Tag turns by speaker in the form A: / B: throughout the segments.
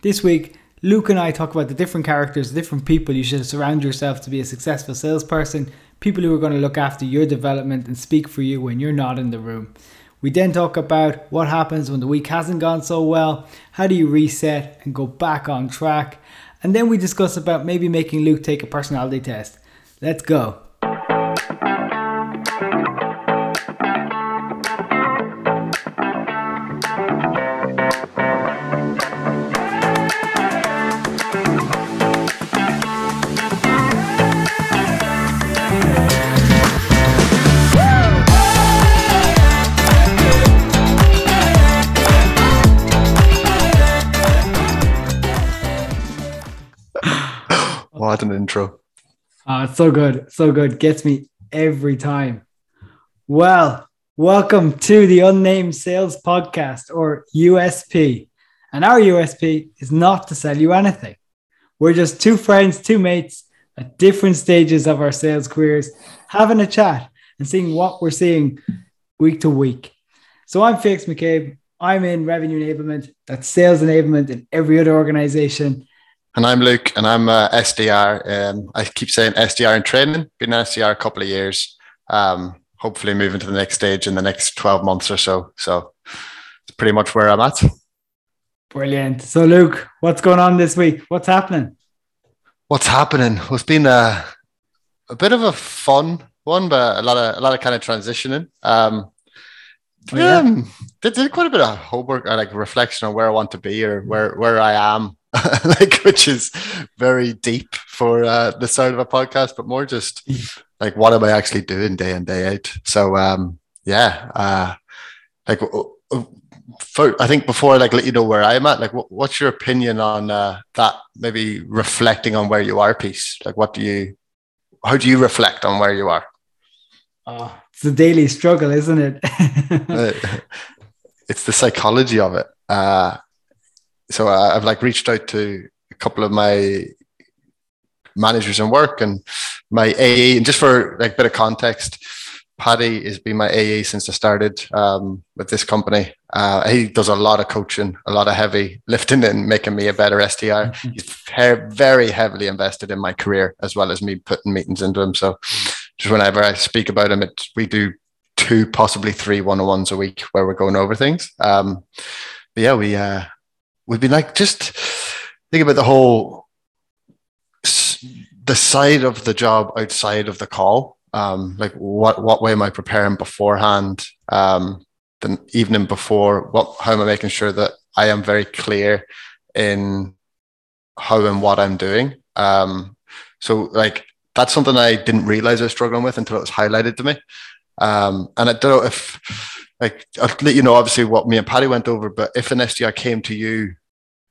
A: This week, Luke and I talk about the different characters, different people you should surround yourself to be a successful salesperson, people who are going to look after your development and speak for you when you're not in the room. We then talk about what happens when the week hasn't gone so well, how do you reset and go back on track, and then we discuss about maybe making Luke take a personality test. Let's go.
B: Intro.
A: Oh, it's so good. So good. Gets me every time. Well, welcome to the Unnamed Sales Podcast or USP. And our USP is not to sell you anything. We're just two friends, two mates at different stages of our sales careers, having a chat and seeing what we're seeing week to week. So I'm Felix McCabe. I'm in revenue enablement, that's sales enablement in every other organization.
B: And I'm Luke, and I'm a SDR. Um, I keep saying SDR in training. Been an SDR a couple of years. Um, hopefully, moving to the next stage in the next 12 months or so. So, it's pretty much where I'm at.
A: Brilliant. So, Luke, what's going on this week? What's happening?
B: What's happening? Well, it's been a, a bit of a fun one, but a lot of a lot of kind of transitioning. Um,
A: Oh, yeah.
B: yeah, did, did quite a bit of homework or like reflection on where I want to be or where where I am, like which is very deep for uh, the start of a podcast, but more just like what am I actually doing day in day out. So um, yeah, uh, like for, I think before I like let you know where I'm at, like what, what's your opinion on uh, that? Maybe reflecting on where you are, piece. Like what do you, how do you reflect on where you are?
A: Oh, it's a daily struggle, isn't it?
B: Uh, it's the psychology of it. Uh, so I- I've like reached out to a couple of my managers in work and my AE, and just for like a bit of context, Paddy has been my AE since I started um, with this company. Uh, he does a lot of coaching, a lot of heavy lifting, and making me a better SDR. He's he- very heavily invested in my career as well as me putting meetings into him. So just whenever I speak about him, it, we do two, possibly three one-on-ones a week where we're going over things. Um, but yeah, we uh, we've been like just think about the whole the side of the job outside of the call. Um, like what what way am I preparing beforehand? Um, the evening before, what how am I making sure that I am very clear in how and what I'm doing? Um, so like that's something I didn't realize I was struggling with until it was highlighted to me. Um, and I don't know if, like, I'll let you know, obviously, what me and Paddy went over, but if an SDR came to you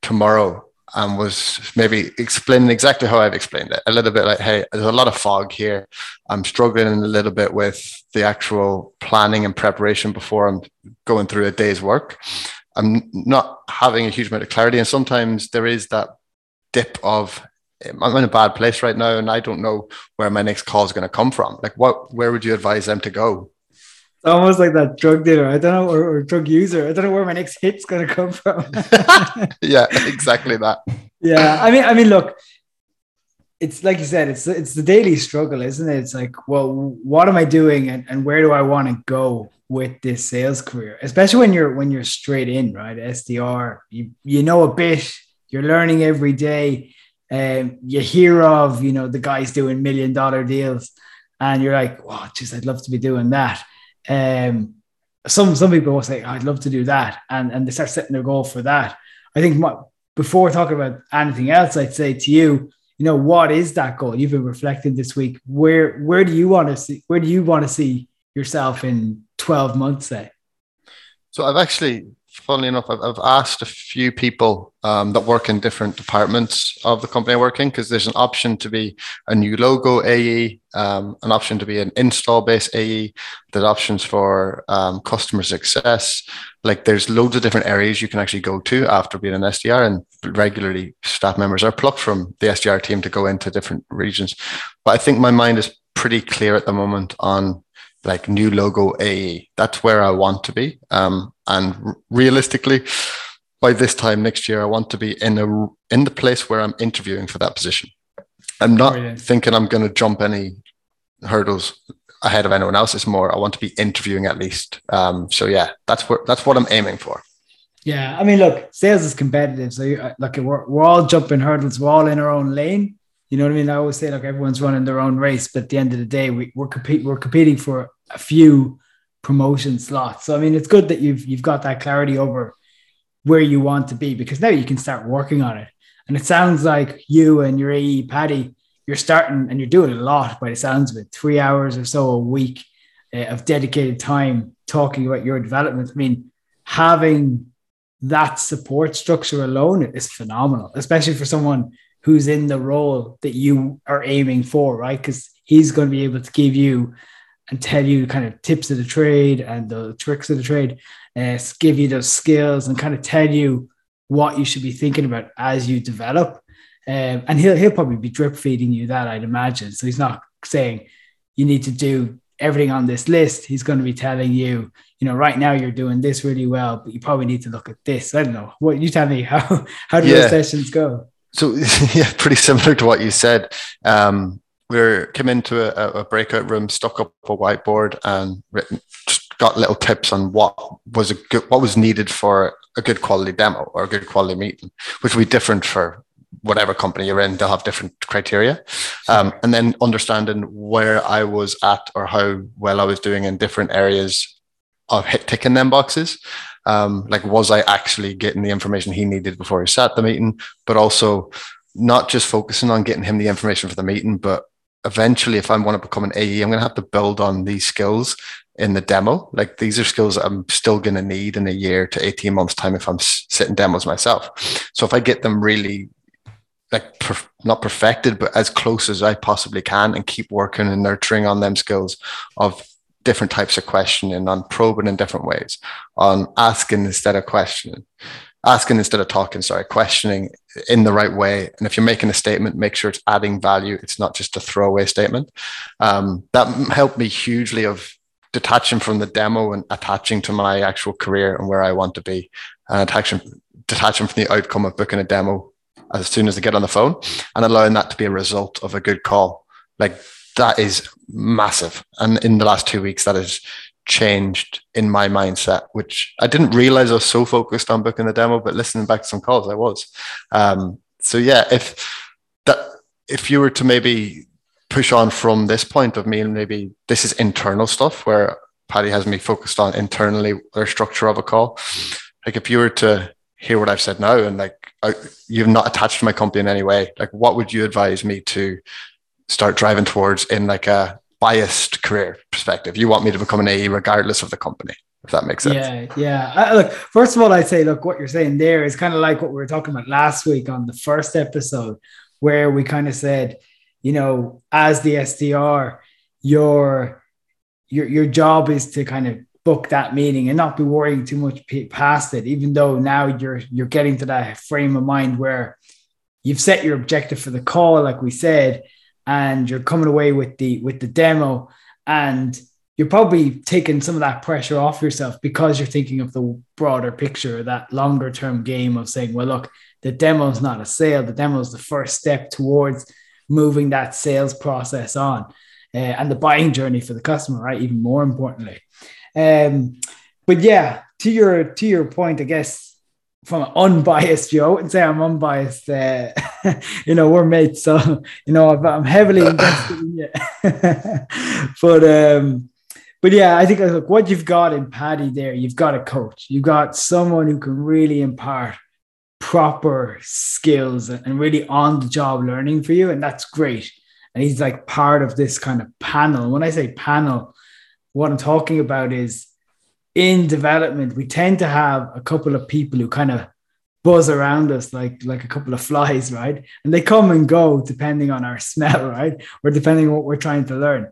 B: tomorrow and was maybe explaining exactly how I've explained it, a little bit like, hey, there's a lot of fog here. I'm struggling a little bit with the actual planning and preparation before I'm going through a day's work. I'm not having a huge amount of clarity. And sometimes there is that dip of, I'm in a bad place right now and I don't know where my next call is going to come from. Like, what, where would you advise them to go?
A: Almost like that drug dealer. I don't know, or, or drug user. I don't know where my next hit's going to come from.
B: yeah, exactly that.
A: yeah, I mean, I mean, look, it's like you said, it's it's the daily struggle, isn't it? It's like, well, what am I doing, and, and where do I want to go with this sales career? Especially when you're when you're straight in, right? SDR, you you know a bit, you're learning every day. Um, you hear of you know the guys doing million dollar deals, and you're like, oh, geez, I'd love to be doing that. Um, some some people will say, I'd love to do that, and and they start setting their goal for that. I think my, before talking about anything else, I'd say to you, you know, what is that goal? You've been reflecting this week. Where where do you want to see? Where do you want to see yourself in twelve months? Say.
B: So I've actually, funnily enough, I've, I've asked a few people um, that work in different departments of the company I work in because there's an option to be a new logo AE, um, an option to be an install base AE, there's options for um, customer success. Like there's loads of different areas you can actually go to after being an SDR, and regularly staff members are plucked from the SDR team to go into different regions. But I think my mind is pretty clear at the moment on like new logo AE. That's where I want to be. Um, and r- realistically, by this time next year, I want to be in a in the place where I'm interviewing for that position. I'm not Brilliant. thinking I'm going to jump any hurdles ahead of anyone else. It's more I want to be interviewing at least. Um, so yeah, that's what that's what I'm aiming for.
A: Yeah, I mean, look, sales is competitive. So uh, look, we're we're all jumping hurdles. We're all in our own lane. You know what I mean? I always say, like everyone's running their own race, but at the end of the day, we, we're compete we're competing for a few promotion slots. So I mean, it's good that you've you've got that clarity over where you want to be because now you can start working on it. And it sounds like you and your AE Paddy, you're starting and you're doing a lot by the sounds of it, three hours or so a week uh, of dedicated time talking about your development. I mean, having that support structure alone is phenomenal, especially for someone who's in the role that you are aiming for, right? Because he's going to be able to give you and tell you kind of tips of the trade and the tricks of the trade, uh, give you those skills and kind of tell you what you should be thinking about as you develop. Um, and he'll he'll probably be drip feeding you that I'd imagine. So he's not saying you need to do everything on this list. He's going to be telling you, you know, right now you're doing this really well, but you probably need to look at this. I don't know. What you tell me how how do yeah. those sessions go?
B: So yeah, pretty similar to what you said. Um, we came into a, a, breakout room, stuck up a whiteboard, and written, got little tips on what was a good, what was needed for a good quality demo or a good quality meeting, which will be different for whatever company you're in. They'll have different criteria, um, and then understanding where I was at or how well I was doing in different areas of hit ticking them boxes. Um, like, was I actually getting the information he needed before he sat the meeting? But also, not just focusing on getting him the information for the meeting, but eventually, if I want to become an AE, I'm going to have to build on these skills in the demo. Like these are skills I'm still going to need in a year to 18 months time if I'm sitting demos myself. So if I get them really like per, not perfected, but as close as I possibly can and keep working and nurturing on them skills of different types of questioning, on probing in different ways, on asking instead of questioning, asking instead of talking, sorry, questioning in the right way. And if you're making a statement, make sure it's adding value. It's not just a throwaway statement. Um, that helped me hugely of detaching from the demo and attaching to my actual career and where I want to be, and attaching, detaching from the outcome of booking a demo as soon as I get on the phone and allowing that to be a result of a good call. Like that is massive. And in the last two weeks, that has changed in my mindset, which I didn't realize I was so focused on booking the demo, but listening back to some calls, I was. Um, so yeah, if that if you were to maybe push on from this point of me, and maybe this is internal stuff where Paddy has me focused on internally the structure of a call. Like if you were to hear what I've said now and like I, you've not attached to my company in any way, like what would you advise me to start driving towards in like a biased career perspective. You want me to become an AE regardless of the company, if that makes sense.
A: Yeah, yeah. Uh, look, first of all, I'd say, look, what you're saying there is kind of like what we were talking about last week on the first episode, where we kind of said, you know, as the SDR, your your your job is to kind of book that meeting and not be worrying too much past it. Even though now you're you're getting to that frame of mind where you've set your objective for the call, like we said, and you're coming away with the with the demo and you're probably taking some of that pressure off yourself because you're thinking of the broader picture that longer term game of saying well look the demo is not a sale. The demo is the first step towards moving that sales process on uh, and the buying journey for the customer right? Even more importantly. Um, but yeah to your to your point i guess from an unbiased view. I wouldn't say I'm unbiased. Uh, you know, we're mates, so you know I'm heavily invested in you. but um, but yeah, I think look what you've got in Paddy there. You've got a coach. You've got someone who can really impart proper skills and really on the job learning for you, and that's great. And he's like part of this kind of panel. When I say panel, what I'm talking about is in development, we tend to have a couple of people who kind of buzz around us like like a couple of flies, right? And they come and go depending on our smell, right? Or depending on what we're trying to learn.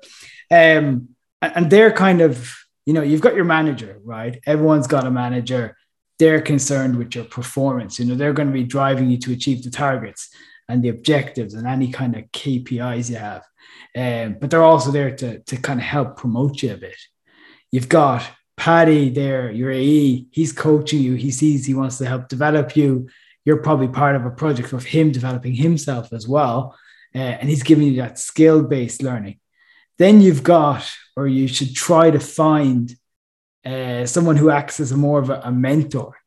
A: Um, and they're kind of, you know, you've got your manager, right? Everyone's got a manager. They're concerned with your performance. You know, they're going to be driving you to achieve the targets and the objectives and any kind of KPIs you have. Um, but they're also there to, to kind of help promote you a bit. You've got Paddy there, your AE, he's coaching you. He sees he wants to help develop you. You're probably part of a project of him developing himself as well. Uh, and he's giving you that skill based learning. Then you've got, or you should try to find uh, someone who acts as a more of a, a mentor.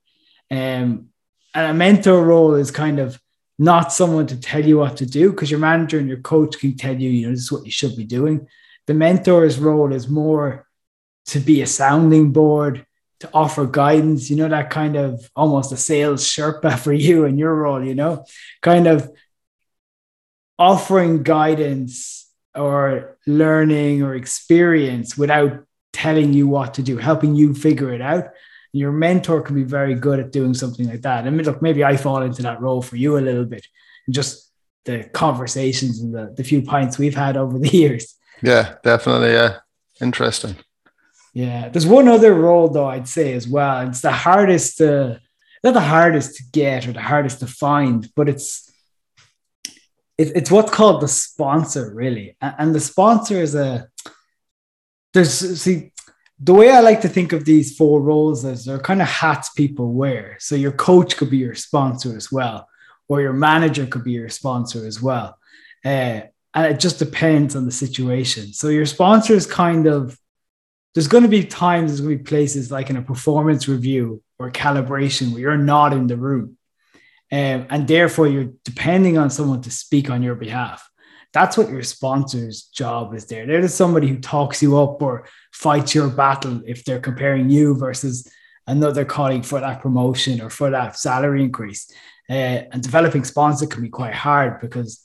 A: Um, and a mentor role is kind of not someone to tell you what to do because your manager and your coach can tell you, you know, this is what you should be doing. The mentor's role is more to be a sounding board, to offer guidance, you know, that kind of almost a sales Sherpa for you and your role, you know, kind of offering guidance or learning or experience without telling you what to do, helping you figure it out. Your mentor can be very good at doing something like that. Mean, look, maybe I fall into that role for you a little bit, just the conversations and the, the few pints we've had over the years.
B: Yeah, definitely. Yeah. Interesting.
A: Yeah. There's one other role though, I'd say as well. It's the hardest to not the hardest to get or the hardest to find, but it's it, it's what's called the sponsor, really. And, the sponsor is a there's see the way I like to think of these four roles is they're kind of hats people wear. So your coach could be your sponsor as well, or your manager could be your sponsor as well. Uh, and it just depends on the situation. So your sponsor is kind of there's going to be times there's going to be places like in a performance review or calibration where you're not in the room, um, and therefore you're depending on someone to speak on your behalf. That's what your sponsor's job is there. They're somebody who talks you up or fights your battle if they're comparing you versus another colleague for that promotion or for that salary increase. Uh, and developing sponsor can be quite hard because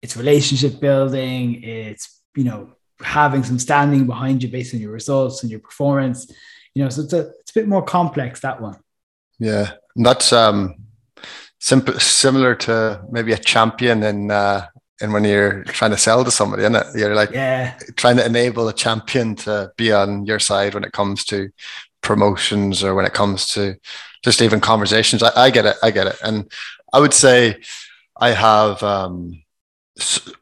A: it's relationship building, it's you know having some standing behind you based on your results and your performance. You know, so it's a it's a bit more complex that one.
B: Yeah, and that's um simple similar to maybe a champion in uh and when you're trying to sell to somebody, isn't it? You're like
A: yeah.
B: trying to enable a champion to be on your side when it comes to promotions or when it comes to just even conversations. I, I get it. I get it. And I would say I have um,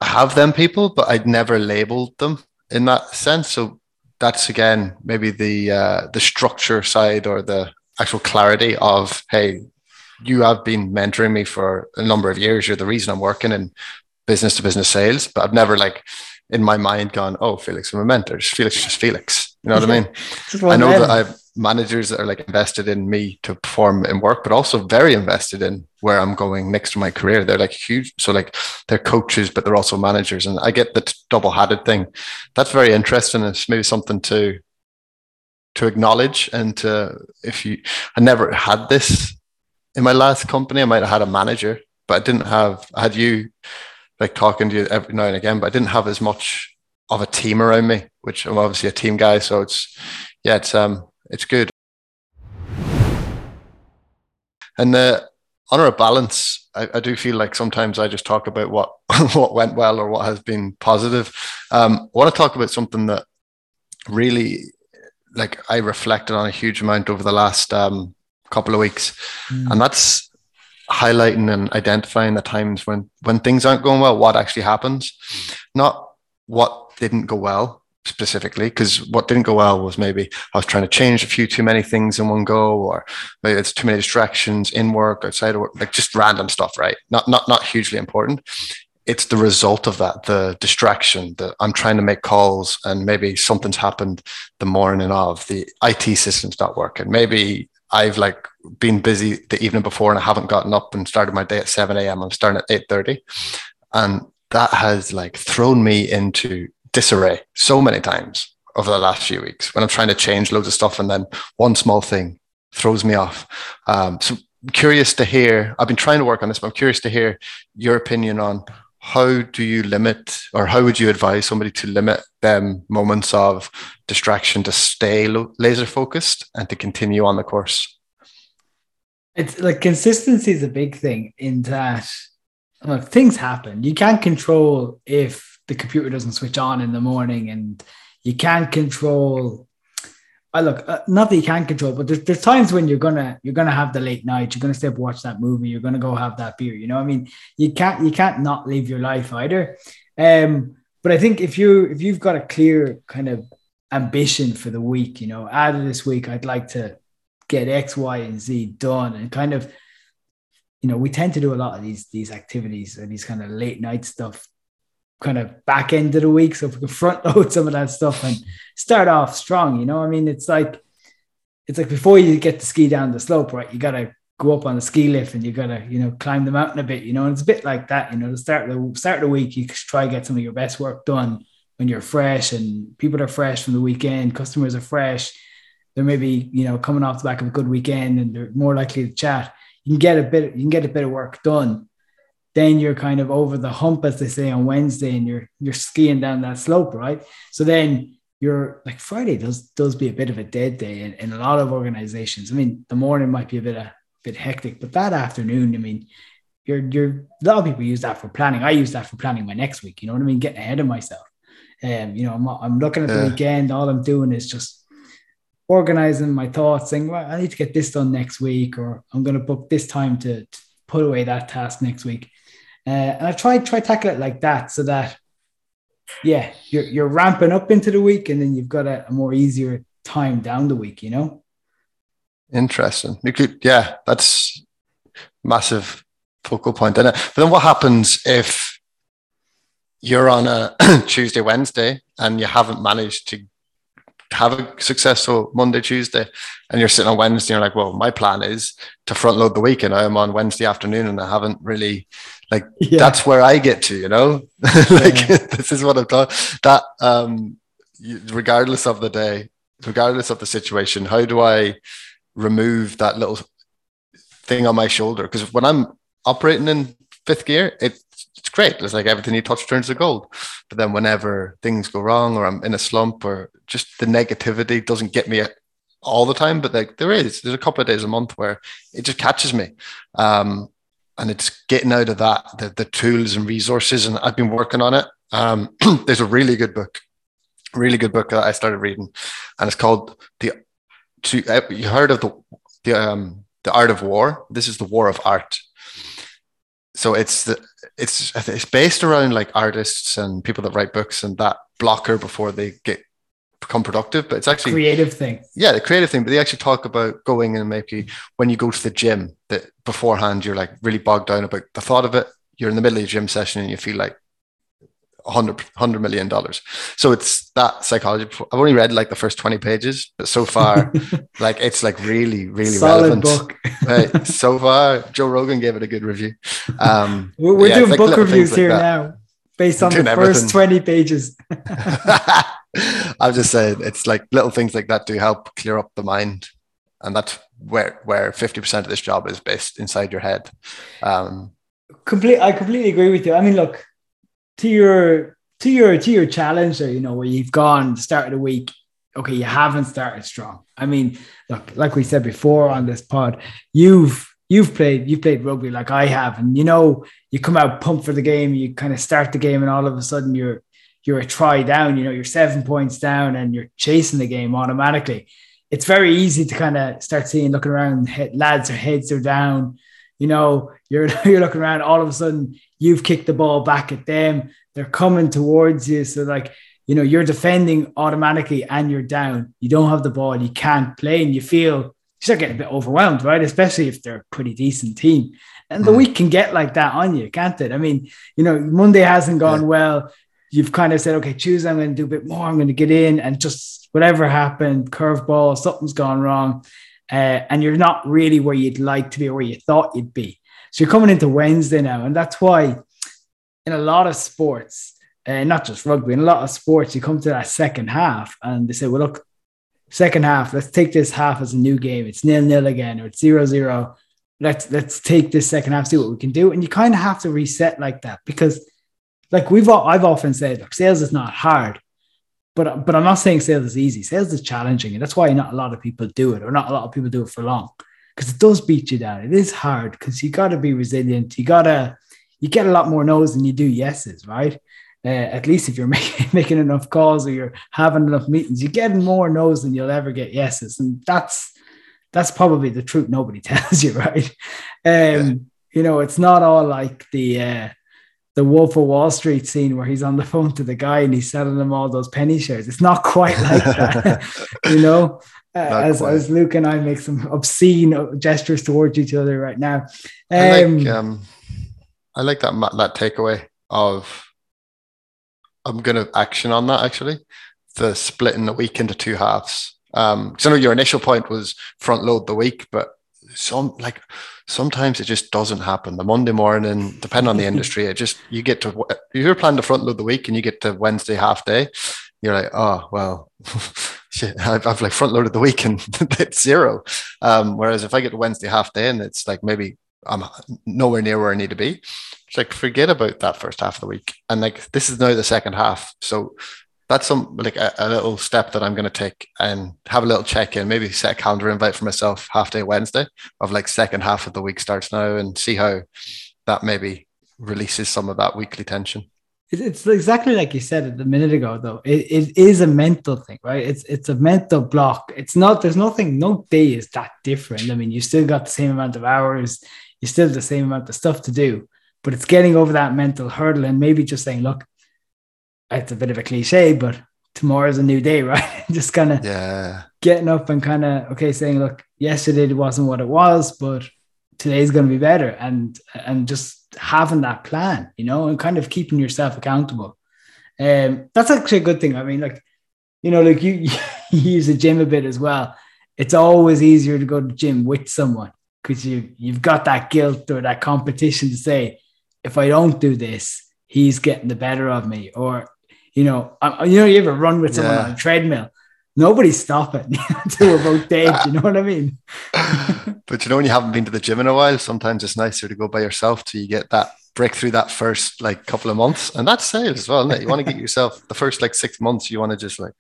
B: have them people, but I'd never labeled them in that sense. So that's again maybe the uh, the structure side or the actual clarity of hey, you have been mentoring me for a number of years. You're the reason I'm working in business to business sales, but I've never like in my mind gone, oh, Felix, I'm a mentor. Just Felix, just Felix. You know what I mean? I know that I've managers that are like invested in me to perform and work, but also very invested in where I'm going next to my career. They're like huge. So like they're coaches, but they're also managers. And I get the double hatted thing. That's very interesting. It's maybe something to to acknowledge and to if you I never had this in my last company. I might have had a manager, but I didn't have I had you like talking to you every now and again, but I didn't have as much of a team around me, which I'm obviously a team guy. So it's yeah, it's um it's good. And uh, on a balance, I, I, do feel like sometimes I just talk about what what went well or what has been positive. Um, I want to talk about something that really, like, I reflected on a huge amount over the last um, couple of weeks, mm. and that's highlighting and identifying the times when when things aren't going well, what actually happens, not what didn't go well specifically because what didn't go well was maybe I was trying to change a few too many things in one go, or maybe it's too many distractions in work, outside of work, like just random stuff, right? Not not not hugely important. It's the result of that, the distraction that I'm trying to make calls and maybe something's happened the morning of the IT system's not working. Maybe I've like been busy the evening before and I haven't gotten up and started my day at 7 a.m. I'm starting at 8:30. And that has like thrown me into disarray so many times over the last few weeks when I'm trying to change loads of stuff and then one small thing throws me off. Um, so curious to hear, I've been trying to work on this, but I'm curious to hear your opinion on how do you limit or how would you advise somebody to limit them moments of distraction to stay laser focused and to continue on the course
A: it's like consistency is a big thing in that things happen you can't control if the computer doesn't switch on in the morning and you can't control I look, uh, not that you can't control, but there's, there's times when you're gonna you're gonna have the late night. You're gonna stay up watch that movie. You're gonna go have that beer. You know, I mean, you can't you can't not live your life either. Um, but I think if you if you've got a clear kind of ambition for the week. You know, out of this week, I'd like to get X, Y, and Z done, and kind of, you know, we tend to do a lot of these these activities and these kind of late night stuff, kind of back end of the week. So if we can front load some of that stuff and start off strong, you know, I mean, it's like it's like before you get to ski down the slope, right? You gotta go up on the ski lift and you gotta, you know, climb the mountain a bit, you know, and it's a bit like that, you know, to start the start of the week, you try to get some of your best work done when you're fresh and people are fresh from the weekend, customers are fresh. They're maybe, you know, coming off the back of a good weekend and they're more likely to chat. You can get a bit, you can get a bit of work done. Then you're kind of over the hump, as they say on Wednesday, and you're you're skiing down that slope, right? So then you're like Friday does does be a bit of a dead day in, in a lot of organizations. I mean, the morning might be a bit a bit hectic, but that afternoon, I mean, you're you're a lot of people use that for planning. I use that for planning my next week. You know what I mean? Getting ahead of myself. Um, you know, I'm, I'm looking at the yeah. weekend. All I'm doing is just organizing my thoughts, saying, well, I need to get this done next week, or I'm going to book this time to, to, put away that task next week. Uh, and I try try tackle it like that, so that yeah, you're you're ramping up into the week, and then you've got a, a more easier time down the week. You know.
B: Interesting. You could, yeah, that's massive focal point. And but then what happens if you're on a Tuesday, Wednesday, and you haven't managed to have a successful Monday, Tuesday, and you're sitting on Wednesday, and you're like, well, my plan is to front load the weekend. I'm on Wednesday afternoon and I haven't really like yeah. that's where I get to, you know, like yeah. this is what I've done. That um regardless of the day, regardless of the situation, how do I remove that little thing on my shoulder? Because when I'm operating in fifth gear, it it's great. It's like everything you touch turns to gold. But then whenever things go wrong or I'm in a slump or just the negativity doesn't get me all the time, but like there is, there's a couple of days a month where it just catches me. Um, and it's getting out of that, the, the tools and resources. And I've been working on it. Um, there's a really good book, really good book that I started reading, and it's called the. To, uh, you heard of the the um, the art of war? This is the war of art so it's the it's it's based around like artists and people that write books and that blocker before they get become productive but it's actually
A: creative thing.
B: Yeah the creative thing but they actually talk about going and maybe when you go to the gym that beforehand you're like really bogged down about the thought of it. You're in the middle of your gym session and you feel like 100 100 million dollars. So it's that psychology. I've only read like the first 20 pages but so far like it's like really really Solid relevant. book. right, so far joe rogan gave it a good review. Um
A: we're, we're yeah, doing like book reviews like here that. now based on the first 20 pages
B: i'm just saying it's like little things like that do help clear up the mind. And that's where where 50% of this job is based inside your head. Um
A: complete i completely agree with you. I mean look to your to your to your challenge you know where you've gone start of the week okay you haven't started strong. I mean look like we said before on this pod you've you've played you've played rugby like i have. And you know you come out pumped for the game you kind of start the game and all of a sudden you're you're a try down you know you're seven points down and you're chasing the game automatically it's very easy to kind of start seeing looking around lads their heads are down you know you're you're looking around all of a sudden you've kicked the ball back at them. They're coming towards you. So, like, you know, you're defending automatically and you're down. You don't have the ball. You can't play and you feel you start getting a bit overwhelmed, right? Especially if they're a pretty decent team. And the mm. week can get like that on you, can't it? I mean, you know, Monday hasn't gone yeah. well. You've kind of said, okay, Tuesday, I'm going to do a bit more. I'm going to get in and just whatever happened, curveball, something's gone wrong. Uh, and you're not really where you'd like to be or where you thought you'd be. So you're coming into Wednesday now, and that's why in a lot of sports, uh, not just rugby, in a lot of sports, you come to that second half and they say, well, look, second half, let's take this half as a new game. It's nil nil again, or it's zero zero. Let's let's take this second half, see what we can do. And you kind of have to reset like that because, like we've all, I've often said, look, sales is not hard, but but I'm not saying sales is easy. Sales is challenging, and that's why not a lot of people do it, or not a lot of people do it for long because it does beat you down. It is hard because you got to be resilient. You got to, you get a lot more no's than you do yeses, right? Uh, at least if you're making, making enough calls or you're having enough meetings, you get more no's than you'll ever get yeses. And that's, that's probably the truth nobody tells you, right? Um, yeah. You know, it's not all like the, uh, the Wolf of Wall Street scene where he's on the phone to the guy and he's selling them all those penny shares. It's not quite like that, you know. Uh, as, as Luke and I make some obscene gestures towards each other right now. Um,
B: I like um, um, I like that that takeaway of I'm going to action on that actually. The splitting the week into two halves. Um, because I know your initial point was front load the week, but some like sometimes it just doesn't happen. The Monday morning, depending on the industry, it just you get to you're planning to front load the week and you get to Wednesday half day, you're like, oh well, shit, I've, I've, like front loaded the week and it's zero. Um, whereas if I get to Wednesday half day and it's like maybe I'm nowhere near where I need to be, it's like forget about that first half of the week. And like this is now the second half, so that's some like a, a little step that I'm going to take and have a little check in. Maybe set a calendar invite for myself half day Wednesday of like second half of the week starts now and see how that maybe releases some of that weekly tension.
A: It's exactly like you said a minute ago, though. It, it is a mental thing, right? It's it's a mental block. It's not. There's nothing. No day is that different. I mean, you still got the same amount of hours. You still the same amount of stuff to do, but it's getting over that mental hurdle and maybe just saying, look, it's a bit of a cliche, but tomorrow's a new day, right? just kind of
B: yeah
A: getting up and kind of okay, saying, look, yesterday wasn't what it was, but today's going to be better, and and just having that plan, you know, and kind of keeping yourself accountable. Um, that's actually a good thing. I mean, like, you know, like you, you use the gym a bit as well. It's always easier to go to gym with someone because you you've got that guilt or that competition to say, if I don't do this, he's getting the better of me, or you know, I, you know, you ever run with someone yeah. on a treadmill. Nobody's stopping until we're both dead. you know what I mean?
B: but you know, when you haven't been to the gym in a while, sometimes it's nicer to go by yourself till you get that break through that first like couple of months. And that's sales as well, You want to get yourself the first like six months, you want to just like,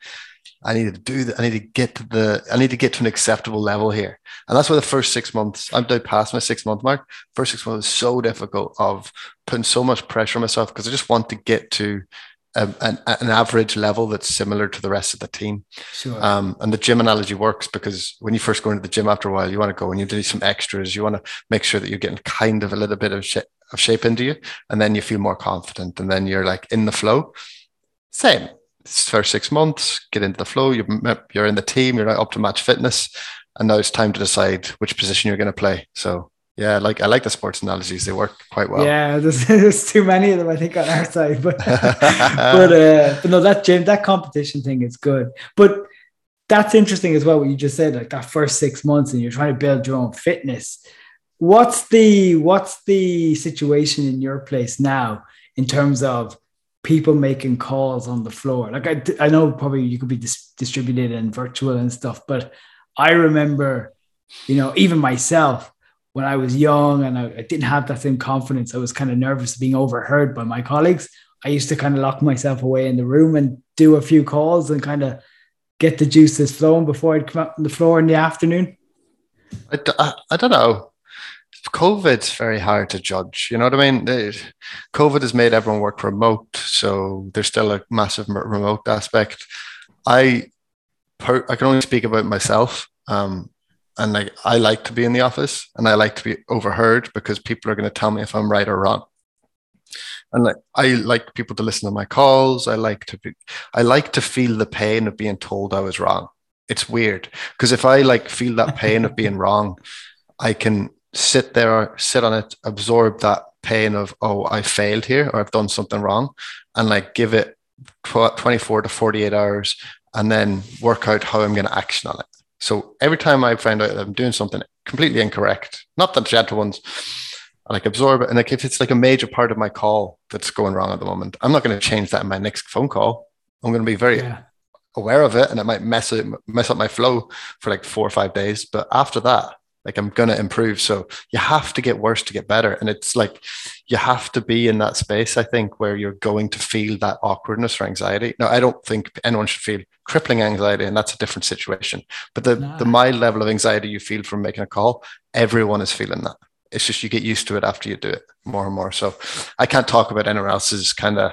B: I need to do that. I need to get to the, I need to get to an acceptable level here. And that's why the first six months, I'm down past my six month mark. First six months is so difficult of putting so much pressure on myself because I just want to get to a, an, an, average level that's similar to the rest of the team.
A: Sure.
B: Um, and the gym analogy works because when you first go into the gym after a while, you want to go and you do some extras. You want to make sure that you're getting kind of a little bit of, sh- of shape into you. And then you feel more confident. And then you're like in the flow. Same. First six months, get into the flow. You're, you're in the team. You're not up to match fitness. And now it's time to decide which position you're going to play. So yeah, like I like the sports analogies; they work quite well.
A: Yeah, there's, there's too many of them, I think, on our side. But but, uh, but no, that gym, that competition thing is good. But that's interesting as well. What you just said, like that first six months, and you're trying to build your own fitness. What's the what's the situation in your place now in terms of people making calls on the floor? Like I, I know probably you could be dis- distributed and virtual and stuff, but I remember, you know, even myself when I was young and I, I didn't have that same confidence, I was kind of nervous being overheard by my colleagues. I used to kind of lock myself away in the room and do a few calls and kind of get the juices flowing before I'd come out on the floor in the afternoon.
B: I, don't know. COVID's very hard to judge. You know what I mean? COVID has made everyone work remote, so there's still a massive remote aspect. I I can only speak about myself. Um, and like I like to be in the office and I like to be overheard because people are going to tell me if I'm right or wrong. And like I like people to listen to my calls. I like to be I like to feel the pain of being told I was wrong. It's weird because if I like feel that pain of being wrong, I can sit there, sit on it, absorb that pain of oh I failed here or I've done something wrong, and like give it 24 to 48 hours and then work out how I'm going to action on it. So every time I find out that I'm doing something completely incorrect, not the gentle ones, I like absorb it. And like if it's like a major part of my call that's going wrong at the moment, I'm not going to change that in my next phone call. I'm going to be very yeah. aware of it, and it might mess it mess up my flow for like four or five days. But after that, like i'm going to improve. So you have to get worse to get better. And it's like you have to be in that space i think where you're going to feel that awkwardness or anxiety. Now i don't think anyone should feel crippling anxiety and that's a different situation. But the no. the mild level of anxiety you feel from making a call everyone is feeling that. It's just you get used to it after you do it more and more. So i can't talk about anyone else's kind of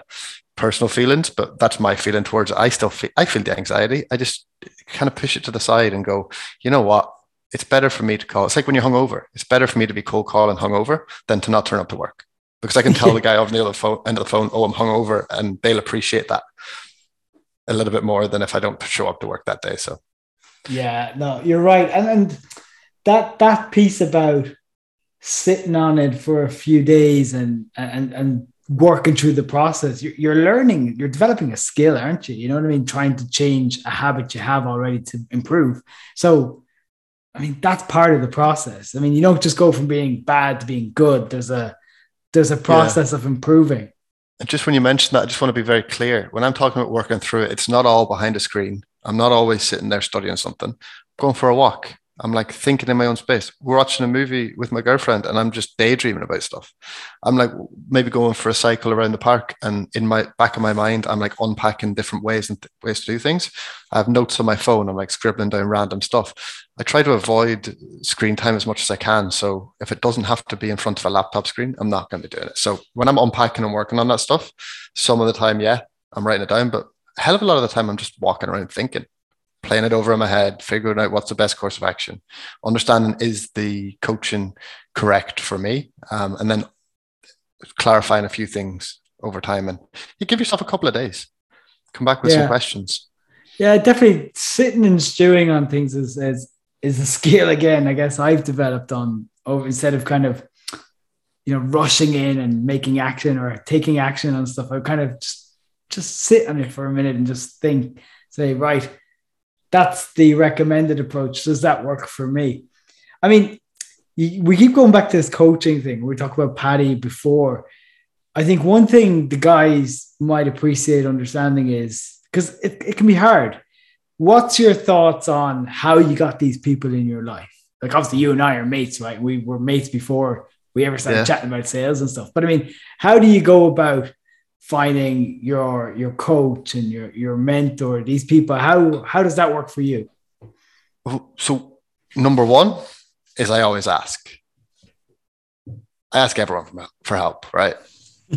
B: personal feelings but that's my feeling towards it. I still feel i feel the anxiety. I just kind of push it to the side and go you know what it's better for me to call. It's like when you're hungover. It's better for me to be cold calling hungover than to not turn up to work. because I can tell the guy on the other phone end of the phone, oh, I'm hungover, and they'll appreciate that a little bit more than if I don't show up to work that day. So
A: yeah, no, you're right. And and that that piece about sitting on it for a few days and and and working through the process, you're, you're learning, you're developing a skill, aren't you? You know what I mean? Trying to change a habit you have already to improve. So I mean, that's part of the process. I mean, you don't just go from being bad to being good. There's a there's a process yeah. of improving.
B: And just when you mentioned that, I just want to be very clear. When I'm talking about working through it, it's not all behind a screen. I'm not always sitting there studying something. I'm going for a walk. I'm like thinking in my own space. We're watching a movie with my girlfriend and I'm just daydreaming about stuff. I'm like maybe going for a cycle around the park and in my back of my mind, I'm like unpacking different ways and th- ways to do things. I have notes on my phone. I'm like scribbling down random stuff. I try to avoid screen time as much as I can. So if it doesn't have to be in front of a laptop screen, I'm not going to be doing it. So when I'm unpacking and working on that stuff, some of the time, yeah, I'm writing it down, but a hell of a lot of the time I'm just walking around thinking playing it over in my head, figuring out what's the best course of action, understanding is the coaching correct for me, um, and then clarifying a few things over time. And you give yourself a couple of days, come back with yeah. some questions.
A: Yeah, definitely sitting and stewing on things is, is is a skill again. I guess I've developed on over instead of kind of you know rushing in and making action or taking action on stuff. I kind of just just sit on it for a minute and just think, say, right, that's the recommended approach. Does that work for me? I mean, we keep going back to this coaching thing. We talked about Paddy before. I think one thing the guys might appreciate understanding is because it, it can be hard. What's your thoughts on how you got these people in your life? Like, obviously, you and I are mates, right? We were mates before we ever started yeah. chatting about sales and stuff. But I mean, how do you go about finding your your coach and your your mentor these people how how does that work for you?
B: So number one is i always ask. I ask everyone for, for help right?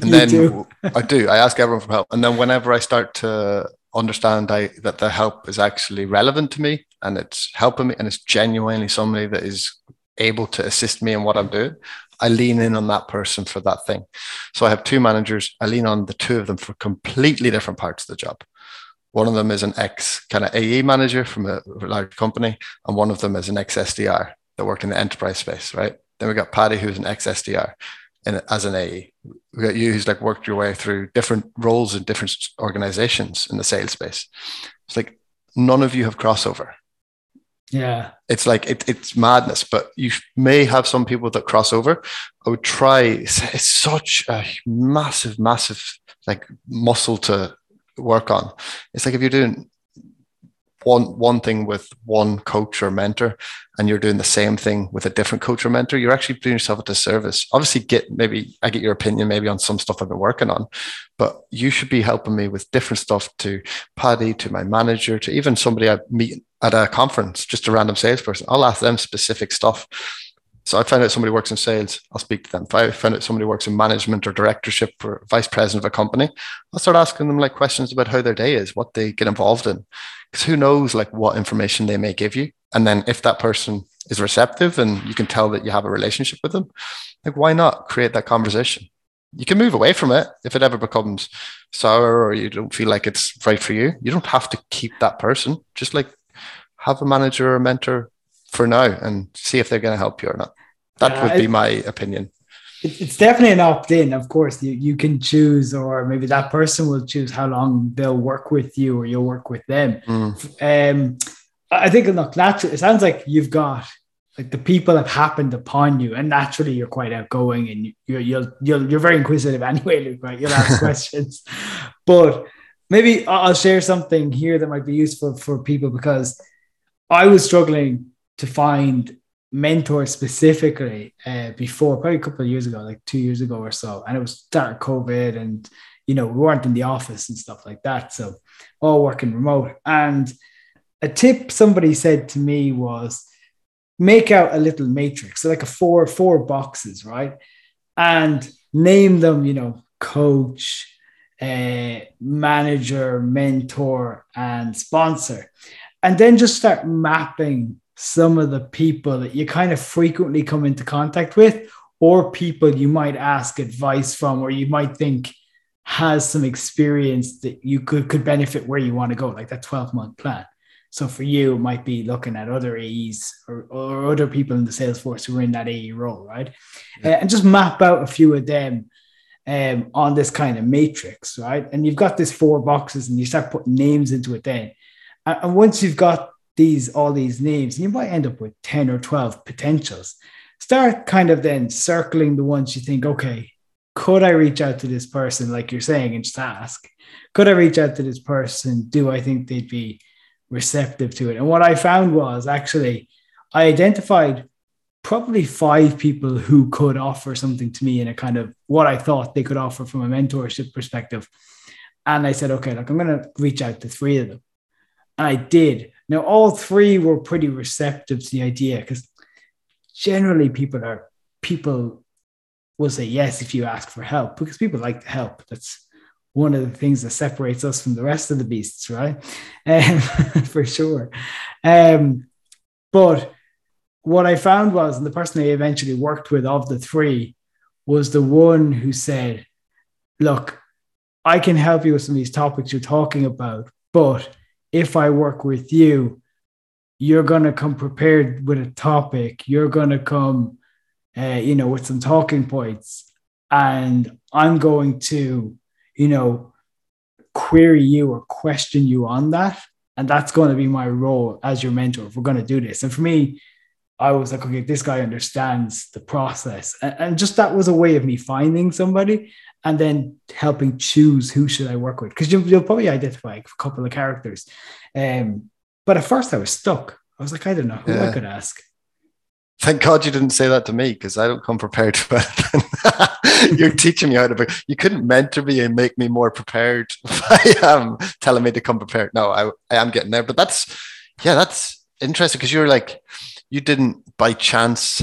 B: And then do. i do. I ask everyone for help. And then whenever i start to understand I, that the help is actually relevant to me and it's helping me and it's genuinely somebody that is able to assist me in what i'm doing I lean in on that person for that thing. So I have two managers. I lean on the two of them for completely different parts of the job. One of them is an ex kind of AE manager from a large company, and one of them is an ex SDR that worked in the enterprise space, right? Then we got Paddy, who's an ex SDR in, as an AE. We got you, who's like worked your way through different roles in different organizations in the sales space. It's like none of you have crossover.
A: Yeah.
B: It's like it, it's madness, but you may have some people that cross over. I would try, it's, it's such a massive, massive like muscle to work on. It's like if you're doing one one thing with one coach or mentor and you're doing the same thing with a different coach or mentor you're actually doing yourself a disservice obviously get maybe i get your opinion maybe on some stuff i've been working on but you should be helping me with different stuff to paddy to my manager to even somebody i meet at a conference, just a random salesperson, I'll ask them specific stuff. So I find out somebody works in sales, I'll speak to them. If I find out somebody works in management or directorship or vice president of a company, I'll start asking them like questions about how their day is, what they get involved in. Because who knows like what information they may give you. And then if that person is receptive and you can tell that you have a relationship with them, like why not create that conversation? You can move away from it if it ever becomes sour or you don't feel like it's right for you. You don't have to keep that person. Just like have a manager or a mentor for now and see if they're going to help you or not. That uh, would be my opinion.
A: It's definitely an opt-in. Of course, you, you can choose, or maybe that person will choose how long they'll work with you, or you'll work with them. Mm. Um, I think look, naturally, it sounds like you've got like the people have happened upon you, and naturally you're quite outgoing, and you're you're you're, you're very inquisitive anyway, Luke. Right? You'll ask questions, but maybe I'll share something here that might be useful for people because I was struggling to find mentors specifically uh, before, probably a couple of years ago, like two years ago or so. And it was dark COVID and, you know, we weren't in the office and stuff like that. So all working remote. And a tip somebody said to me was make out a little matrix. So like a four, four boxes, right? And name them, you know, coach, uh, manager, mentor, and sponsor and then just start mapping some of the people that you kind of frequently come into contact with or people you might ask advice from, or you might think has some experience that you could could benefit where you want to go, like that 12 month plan. So for you, it might be looking at other AEs or, or other people in the sales force who are in that AE role, right? Yeah. Uh, and just map out a few of them um, on this kind of matrix, right? And you've got this four boxes and you start putting names into it then. And, once you've got these, all these names, you might end up with 10 or 12 potentials. Start kind of then circling the ones you think, okay, could I reach out to this person, like you're saying, and just ask, could I reach out to this person? Do I think they'd be receptive to it? And what I found was actually, I identified probably five people who could offer something to me in a kind of what I thought they could offer from a mentorship perspective. And I said, okay, look, I'm going to reach out to three of them. And I did. Now, all three were pretty receptive to the idea because generally people are, people will say yes if you ask for help because people like to help. That's one of the things that separates us from the rest of the beasts, right? Um, for sure. Um, but what I found was, and the person I eventually worked with of the three was the one who said, Look, I can help you with some of these topics you're talking about, but if I work with you, you're going to come prepared with a topic. You're going to come, uh, you know, with some talking points. And I'm going to, you know, query you or question you on that. And that's going to be my role as your mentor if we're going to do this. And for me, I was like, okay, this guy understands the process. And, and, just that was a way of me finding somebody and then helping choose who should I work with. Because you'll, you'll, probably identify a couple of characters. Um, but at first I was stuck. I was like, I don't know who yeah. I could ask.
B: Thank God you didn't say that to me because I don't come prepared it. You're teaching me how to. Be, you couldn't mentor me and make me more prepared by um, telling me to come prepared. No, I, I am getting there, but that's yeah, that's interesting because you're like you didn't by chance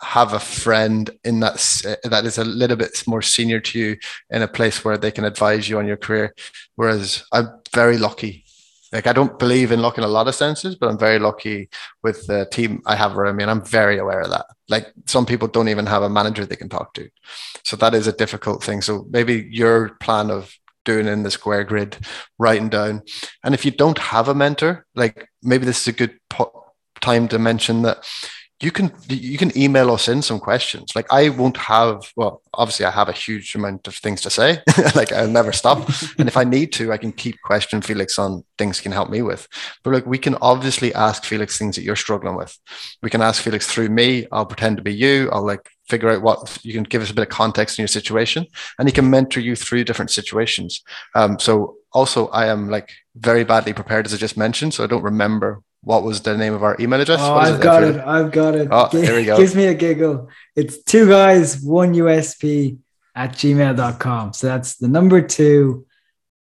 B: have a friend in that eh, that is a little bit more senior to you in a place where they can advise you on your career. Whereas i'm very lucky. Like i don't believe in luck in a lot of senses but i'm very lucky with the team i have around me and i'm very aware of that. Like some people don't even have a manager they can talk to. So that is a difficult thing. So maybe your plan of doing in the square grid writing down. And if you don't have a mentor like maybe this is a good po- time to mention that you can you can email us in some questions. Like i won't have well obviously i have a huge amount of things to say. Like i'll never stop. And if i need to i can keep question felix on things he can help me with. But like we can obviously ask felix things that you're struggling with. We can ask felix through me. I'll pretend to be you. I'll like figure out what you can give us a bit of context in your situation and he can mentor you through different situations. Um, so also i am like very badly prepared as i just mentioned so i don't remember what was the name of our email address?
A: Oh, I've got it. I've got it.
B: Oh, there we go.
A: Gives me a giggle. It's two guys, one USP at gmail.com. So that's the number two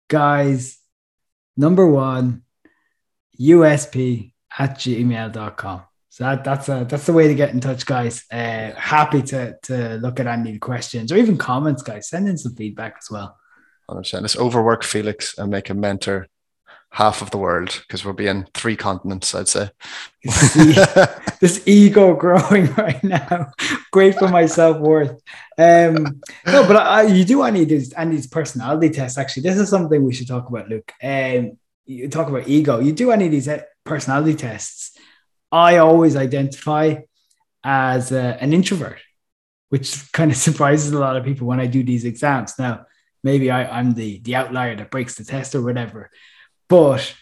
A: guys, number one USP at gmail.com. So that, that's a, that's the way to get in touch, guys. Uh, happy to, to look at any questions or even comments, guys. Send in some feedback as well.
B: 100%. Let's overwork Felix and make a mentor half of the world because we'll be in three continents, I'd say.
A: this ego growing right now. Great for my self worth. Um, no, but I, you do these and these personality tests. Actually, this is something we should talk about, Luke. Um, you talk about ego. You do any of these uh, personality tests. I always identify as an introvert, which kind of surprises a lot of people when I do these exams. Now, maybe I, I'm the the outlier that breaks the test or whatever. But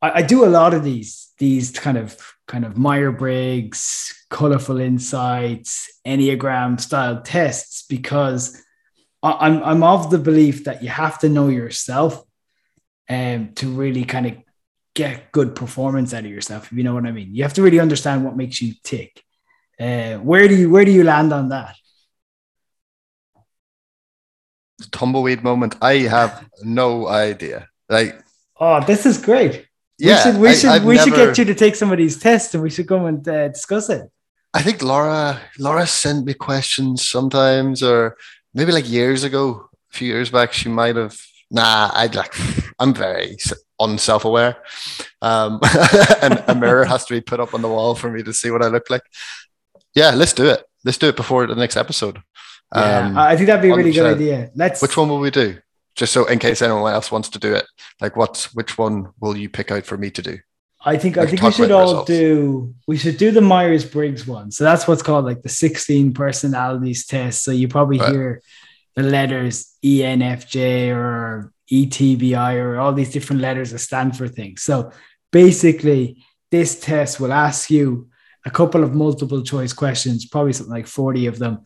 A: I, I do a lot of these these kind of kind of Myers Briggs, colorful insights, Enneagram style tests because I'm I'm of the belief that you have to know yourself um, to really kind of get good performance out of yourself. If you know what I mean, you have to really understand what makes you tick. Uh, where do you where do you land on that?
B: Tumbleweed moment. I have no idea. Like
A: Oh, this is great. Yeah, we should we I, should I've we never... should get you to take some of these tests, and we should go and uh, discuss it.
B: I think Laura Laura sent me questions sometimes, or maybe like years ago, a few years back, she might have. Nah, I'd like. I'm very unself-aware, um, and a mirror has to be put up on the wall for me to see what I look like. Yeah, let's do it. let's do it before the next episode.
A: Yeah,
B: Um,
A: I think that'd be a really good
B: 100%.
A: idea. Let's.
B: which one will we do? Just so in case anyone else wants to do it, like what's which one will you pick out for me to do?
A: I think I think we should all
B: results.
A: do. We should do the Myers Briggs one. So that's what's called like the sixteen personalities test. So you probably
B: Right.
A: hear the letters ENFJ or ETBI or all these different letters that stand for things. So basically, this test will ask you a couple of multiple choice questions, probably something like 40 of them.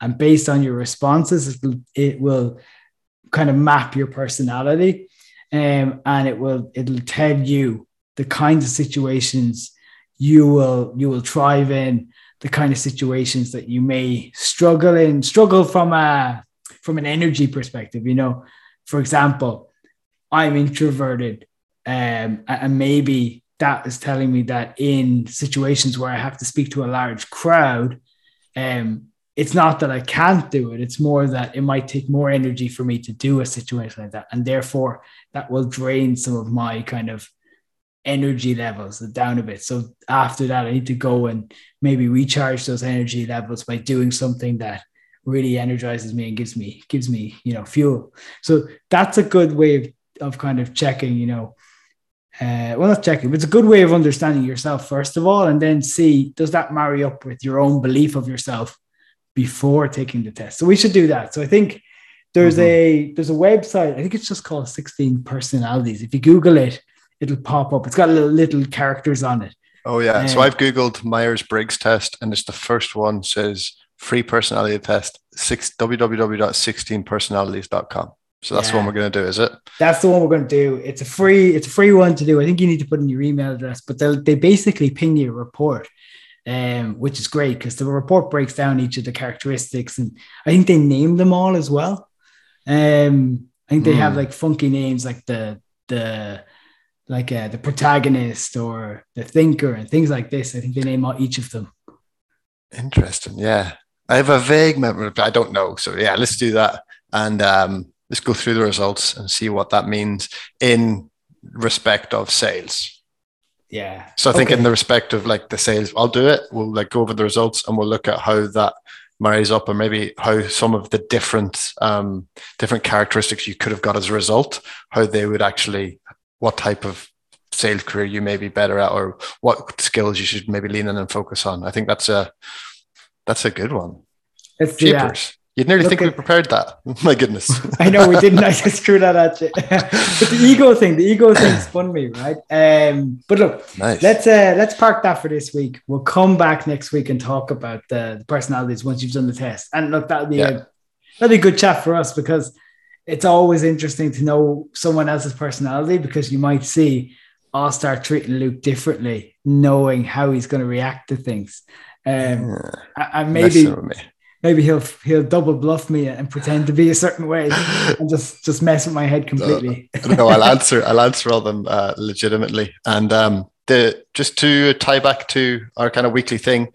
A: And based on your responses, it will, it will kind of map your personality. Um, and it will it'll tell you the kinds of situations you will you will thrive in, the kind of situations that you may struggle in, struggle from a from an energy perspective. You know, for example, I'm introverted, um, and maybe that is telling me that in situations where I have to speak to a large crowd, um, it's not that I can't do it. It's more that it might take more energy for me to do a situation like that, and therefore that will drain some of my kind of energy levels down a bit. So after that, I need to go and maybe recharge those energy levels by doing something that really energizes me and gives me gives me you know fuel. So that's a good way of, of kind of checking, you know. Uh, well, not checking, but it's a good way of understanding yourself first of all, and then see does that marry up with your own belief of yourself before taking the test. So we should do that. So I think there's a there's a website. I think it's just called 16 Personalities. If you Google it, it'll pop up. It's got little little characters on it.
B: Oh yeah. so
A: Um,
B: I've googled Myers Briggs test, and it's the first one says free personality test six www.16personalities.com. So that's the one we're going to do, is it?
A: That's the one we're going to do. It's a free it's a free one to do. I think you need to put in your email address, but they they basically ping you a report. Um, which is great because the report breaks down each of the characteristics, and I think they name them all as well. Um, I think they have
B: Hmm.
A: like funky names like the the like uh, the protagonist or the thinker and things like this. I think they name all, each of them.
B: Interesting. Yeah. I have a vague memory, but I don't know. So yeah, let's do that. And um, let's go through the results and see what that means in respect of sales.
A: Yeah.
B: So I think in the respect of like the sales, I'll do it. We'll like go over the results and we'll look at how that marries up and maybe how some of the different um different characteristics you could have got as a result, how they would actually what type of sales career you may be better at or what skills you should maybe lean in and focus on. I think that's a that's a good one.
A: Let's do.
B: Jeepers. You'd nearly
A: Look
B: think we prepared that. My goodness.
A: I know we didn't. I just threw that at you. but the ego thing, the ego thing spun me, right? Um, but look,
B: nice.
A: let's uh, let's park that for this week. We'll come back next week and talk about the, the personalities once you've done the test. And look, that'll be
B: Yeah.
A: a that'll be a good chat for us because it's always interesting to know someone else's personality because you might see I'll start treating Luke differently, knowing how he's going to react to things. Um,
B: Yeah,
A: and maybe. Maybe he'll he'll double bluff me and pretend to be a certain way and just just mess with my head completely.
B: no, I'll answer. I'll answer all them uh, legitimately. And um, the just to tie back to our kind of weekly thing,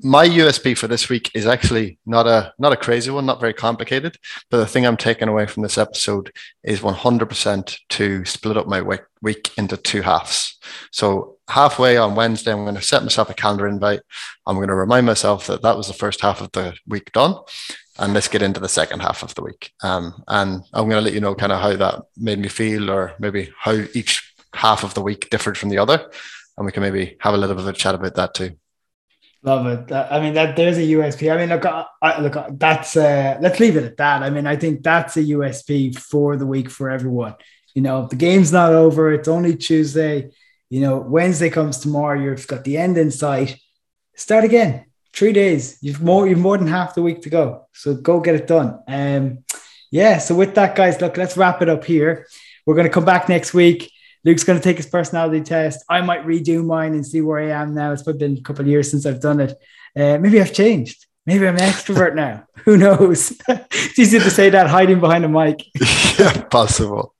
B: my USP for this week is actually not a not a crazy one, not very complicated. But the thing I'm taking away from this episode is 100% to split up my week, week into two halves. So halfway on Wednesday, I'm going to set myself a calendar invite. I'm going to remind myself that that was the first half of the week done and let's get into the second half of the week. Um, and I'm going to let you know kind of how that made me feel, or maybe how each half of the week differed from the other, and we can maybe have a little bit of a chat about that too.
A: Love it. I mean, that there's a USP. I mean, look, I, look, that's uh, let's leave it at that. I mean, I think that's a USP for the week for everyone. You know, the game's not over. It's only Tuesday. You know, Wednesday comes tomorrow. You've got the end in sight. Start again. Three days. You've more. You've more than half the week to go. So go get it done. Um, yeah. So with that, guys, look, let's wrap it up here. We're going to come back next week. Luke's going to take his personality test. I might redo mine and see where I am now. It's probably been a couple of years since I've done it. Uh, maybe I've changed. Maybe I'm an extrovert now. Who knows? it's easy to say that hiding behind a mic.
B: yeah, possible.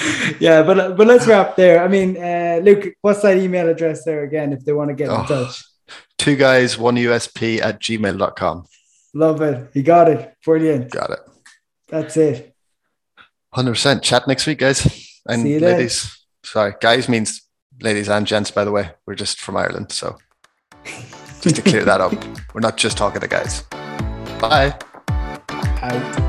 A: yeah, but but let's wrap there. I mean, uh, Luke, what's that email address there again if they want to get in
B: Oh.
A: touch?
B: Two guys, one USP at gmail.com.
A: Love it. You got it. Brilliant.
B: Got it.
A: That's it.
B: 100%. Chat next week, guys. And
A: See you then.
B: ladies. Sorry, guys means ladies and gents, by the way. We're just from Ireland. So just to clear that up. We're not just talking to guys. Bye.
A: Out.